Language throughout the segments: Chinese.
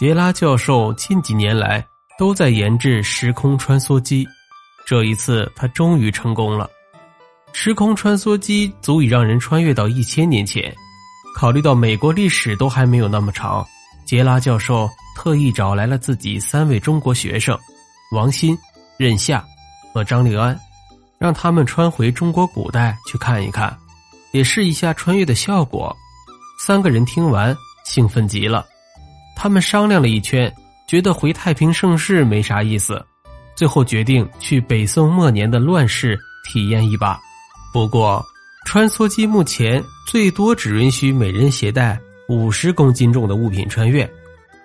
杰拉教授近几年来都在研制时空穿梭机，这一次他终于成功了。时空穿梭机足以让人穿越到一千年前。考虑到美国历史都还没有那么长，杰拉教授特意找来了自己三位中国学生王鑫、任夏和张立安，让他们穿回中国古代去看一看，也试一下穿越的效果。三个人听完兴奋极了。他们商量了一圈，觉得回太平盛世没啥意思，最后决定去北宋末年的乱世体验一把。不过，穿梭机目前最多只允许每人携带五十公斤重的物品穿越，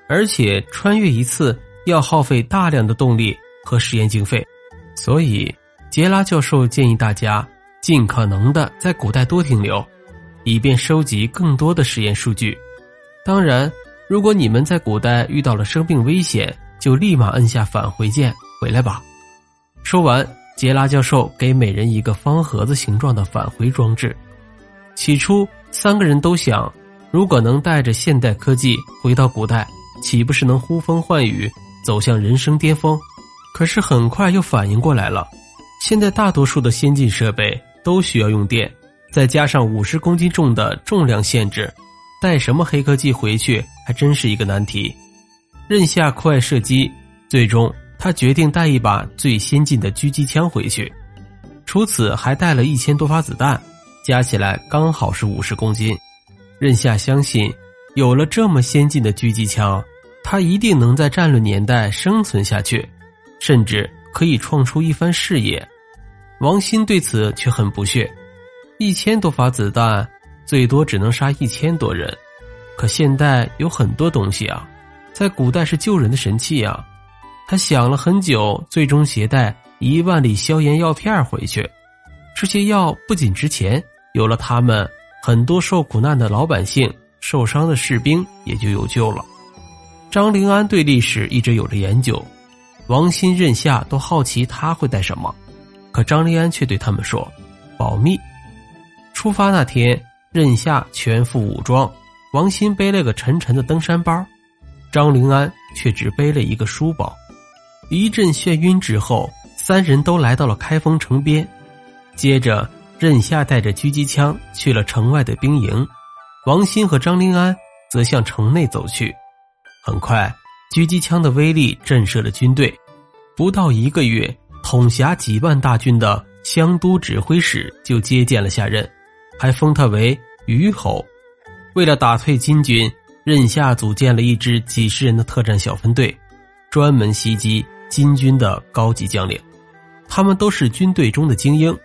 而且穿越一次要耗费大量的动力和实验经费，所以杰拉教授建议大家尽可能的在古代多停留，以便收集更多的实验数据。当然。如果你们在古代遇到了生命危险，就立马摁下返回键回来吧。说完，杰拉教授给每人一个方盒子形状的返回装置。起初，三个人都想，如果能带着现代科技回到古代，岂不是能呼风唤雨，走向人生巅峰？可是很快又反应过来了，现在大多数的先进设备都需要用电，再加上五十公斤重的重量限制。带什么黑科技回去还真是一个难题。任下酷爱射击，最终他决定带一把最先进的狙击枪回去。除此，还带了一千多发子弹，加起来刚好是五十公斤。任下相信，有了这么先进的狙击枪，他一定能在战乱年代生存下去，甚至可以创出一番事业。王鑫对此却很不屑：一千多发子弹。最多只能杀一千多人，可现代有很多东西啊，在古代是救人的神器啊。他想了很久，最终携带一万粒消炎药片回去。这些药不仅值钱，有了它们，很多受苦难的老百姓、受伤的士兵也就有救了。张灵安对历史一直有着研究，王鑫、任夏都好奇他会带什么，可张灵安却对他们说：“保密。”出发那天。任夏全副武装，王鑫背了个沉沉的登山包，张灵安却只背了一个书包。一阵眩晕之后，三人都来到了开封城边。接着，任夏带着狙击枪去了城外的兵营，王鑫和张灵安则向城内走去。很快，狙击枪的威力震慑了军队。不到一个月，统辖几万大军的湘都指挥使就接见了下任。还封他为虞侯。为了打退金军，任夏组建了一支几十人的特战小分队，专门袭击金军的高级将领。他们都是军队中的精英，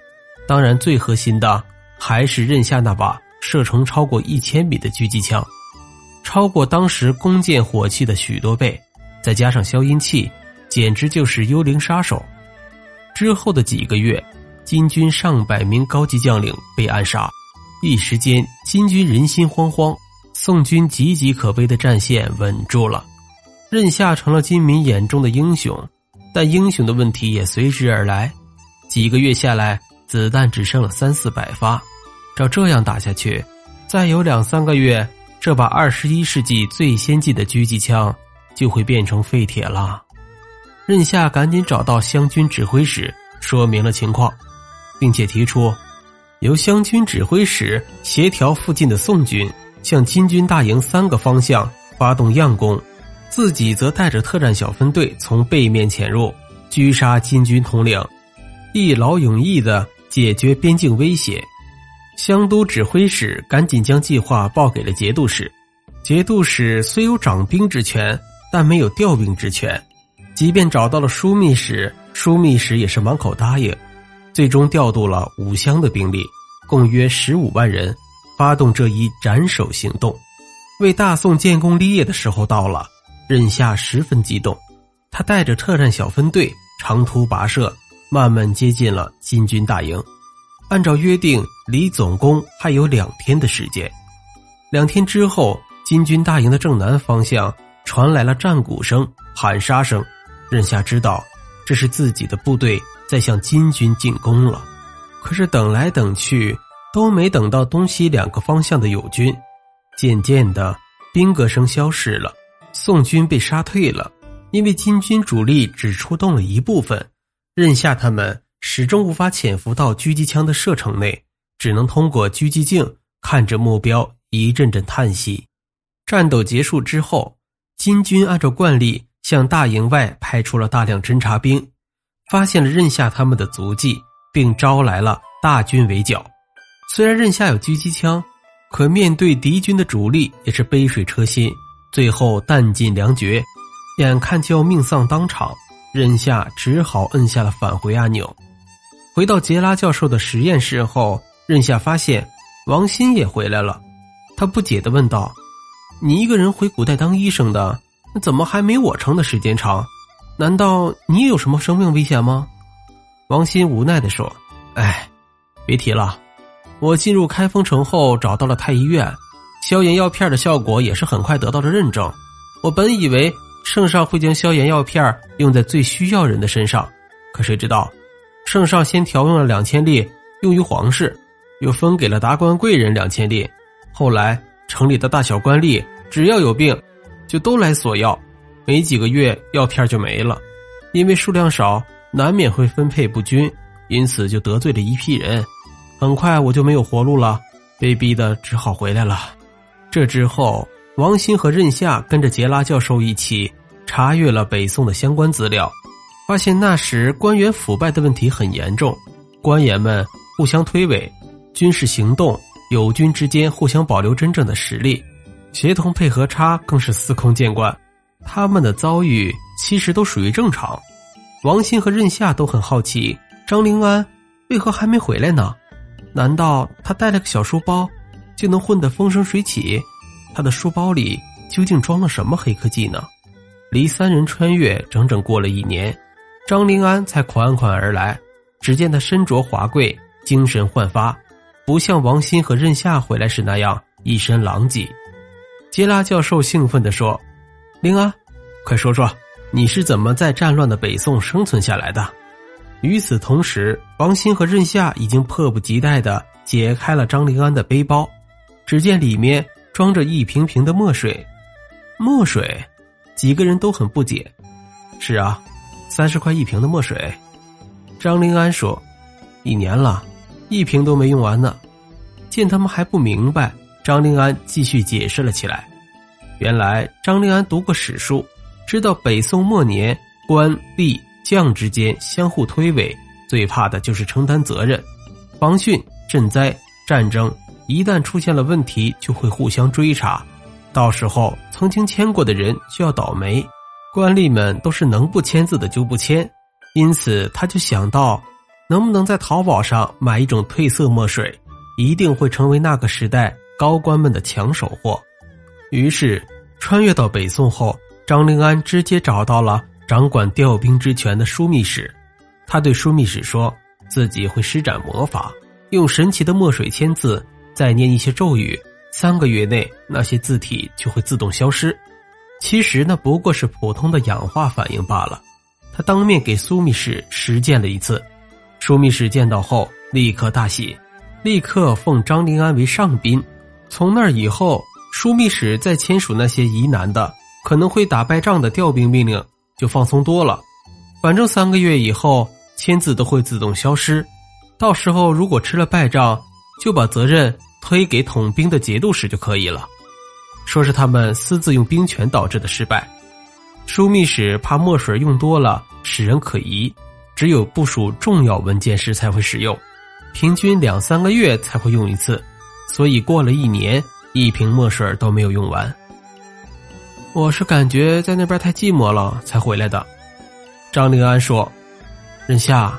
当然最核心的还是任夏那把射程超过一千米的狙击枪，超过当时弓箭火器的许多倍，再加上消音器，简直就是幽灵杀手。之后的几个月，金军上百名高级将领被暗杀。一时间，金军人心惶惶，宋军岌岌可危的战线稳住了，任夏成了金民眼中的英雄，但英雄的问题也随之而来。几个月下来，子弹只剩了三四百发，照这样打下去，再有两三个月，这把二十一世纪最先进的狙击枪就会变成废铁了。任夏赶紧找到湘军指挥使，说明了情况，并且提出。由湘军指挥使协调附近的宋军向金军大营三个方向发动佯攻，自己则带着特战小分队从背面潜入，狙杀金军统领，一劳永逸的解决边境威胁。湘都指挥使赶紧将计划报给了节度使，节度使虽有掌兵之权，但没有调兵之权。即便找到了枢密使，枢密使也是满口答应。最终调度了五乡的兵力，共约十五万人，发动这一斩首行动。为大宋建功立业的时候到了，任下十分激动，他带着特战小分队长途跋涉，慢慢接近了金军大营。按照约定，离总攻还有两天的时间。两天之后，金军大营的正南方向传来了战鼓声、喊杀声，任下知道这是自己的部队。在向金军进攻了，可是等来等去都没等到东西两个方向的友军，渐渐的兵戈声消失了，宋军被杀退了，因为金军主力只出动了一部分，任夏他们始终无法潜伏到狙击枪的射程内，只能通过狙击镜看着目标，一阵阵叹息。战斗结束之后，金军按照惯例向大营外派出了大量侦察兵，发现了任夏他们的足迹，并招来了大军围剿。虽然任夏有狙击枪，可面对敌军的主力也是杯水车薪。最后弹尽粮绝，眼看就要命丧当场，任夏只好摁下了返回按钮。回到杰拉教授的实验室后，任夏发现王鑫也回来了。他不解的问道：“你一个人回古代当医生的，怎么还没我撑的时间长？难道你有什么生命危险吗？”王鑫无奈的说：“哎，别提了，我进入开封城后找到了太医院。”消炎药片的效果也是很快得到了认证。我本以为圣上会将消炎药片用在最需要人的身上，可谁知道，圣上先调用了两千粒用于皇室，又分给了达官贵人两千粒。后来城里的大小官吏只要有病，就都来索药，没几个月药片就没了。因为数量少，难免会分配不均，因此就得罪了一批人。很快我就没有活路了，被逼的只好回来了。这之后，王鑫和任夏跟着杰拉教授一起查阅了北宋的相关资料，发现那时官员腐败的问题很严重，官员们互相推诿，军事行动友军之间互相保留真正的实力，协同配合差更是司空见惯。他们的遭遇其实都属于正常。王鑫和任夏都很好奇，张灵安为何还没回来呢？难道他带了个小书包？就能混得风生水起，他的书包里究竟装了什么黑科技呢？离三人穿越整整过了一年，张灵安才款款而来。只见他身着华贵，精神焕发，不像王鑫和任夏回来时那样一身狼藉。杰拉教授兴奋地说：“灵安，快说说你是怎么在战乱的北宋生存下来的？”与此同时，王鑫和任夏已经迫不及待的解开了张灵安的背包。只见里面装着一瓶瓶的墨水，墨水，几个人都很不解。是啊，三十块一瓶的墨水。张灵安说：“一年了，一瓶都没用完呢。”见他们还不明白，张灵安继续解释了起来。原来张灵安读过史书，知道北宋末年官吏将之间相互推诿，最怕的就是承担责任，防汛赈灾战争。一旦出现了问题，就会互相追查，到时候曾经签过的人就要倒霉。官吏们都是能不签字的就不签，因此他就想到，能不能在淘宝上买一种褪色墨水，一定会成为那个时代高官们的抢手货。于是，穿越到北宋后，张灵安直接找到了掌管调兵之权的枢密使，他对枢密使说自己会施展魔法，用神奇的墨水签字。再念一些咒语，三个月内那些字体就会自动消失。其实那不过是普通的氧化反应罢了。他当面给苏密使实践了一次，苏密使见到后立刻大喜，立刻奉张灵安为上宾。从那以后，枢密使在签署那些疑难的、可能会打败仗的调兵命令就放松多了。反正三个月以后签字都会自动消失，到时候如果吃了败仗，就把责任。推给统兵的节度使就可以了，说是他们私自用兵权导致的失败。枢密使怕墨水用多了使人可疑，只有部署重要文件时才会使用，平均两三个月才会用一次，所以过了一年，一瓶墨水都没有用完。我是感觉在那边太寂寞了才回来的。张灵安说：“任夏，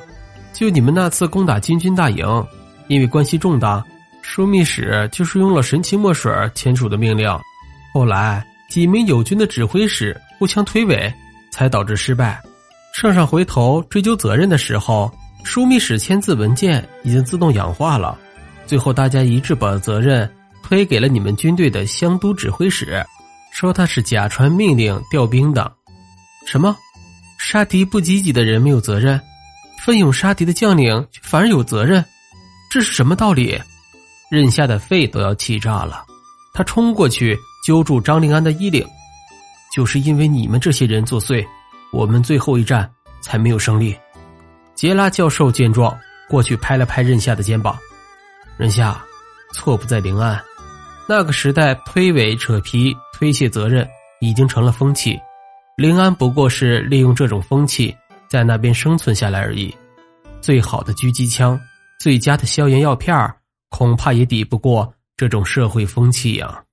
就你们那次攻打金军大营，因为关系重大。”枢密使就是用了神奇墨水签署的命令，后来几名友军的指挥使互相推诿，才导致失败。圣上回头追究责任的时候，枢密使签字文件已经自动氧化了。最后大家一致把责任推给了你们军队的湘都指挥使，说他是假传命令调兵的。什么？杀敌不积极的人没有责任，奋勇杀敌的将领反而有责任？这是什么道理？任夏的肺都要气炸了，他冲过去揪住张灵安的衣领：“就是因为你们这些人作祟，我们最后一战才没有胜利。杰拉教授见状，过去拍了拍任夏的肩膀：“任夏，错不在林安。那个时代，推诿扯皮、推卸责任已经成了风气。林安不过是利用这种风气，在那边生存下来而已。最好的狙击枪，最佳的消炎药片恐怕也抵不过这种社会风气呀。”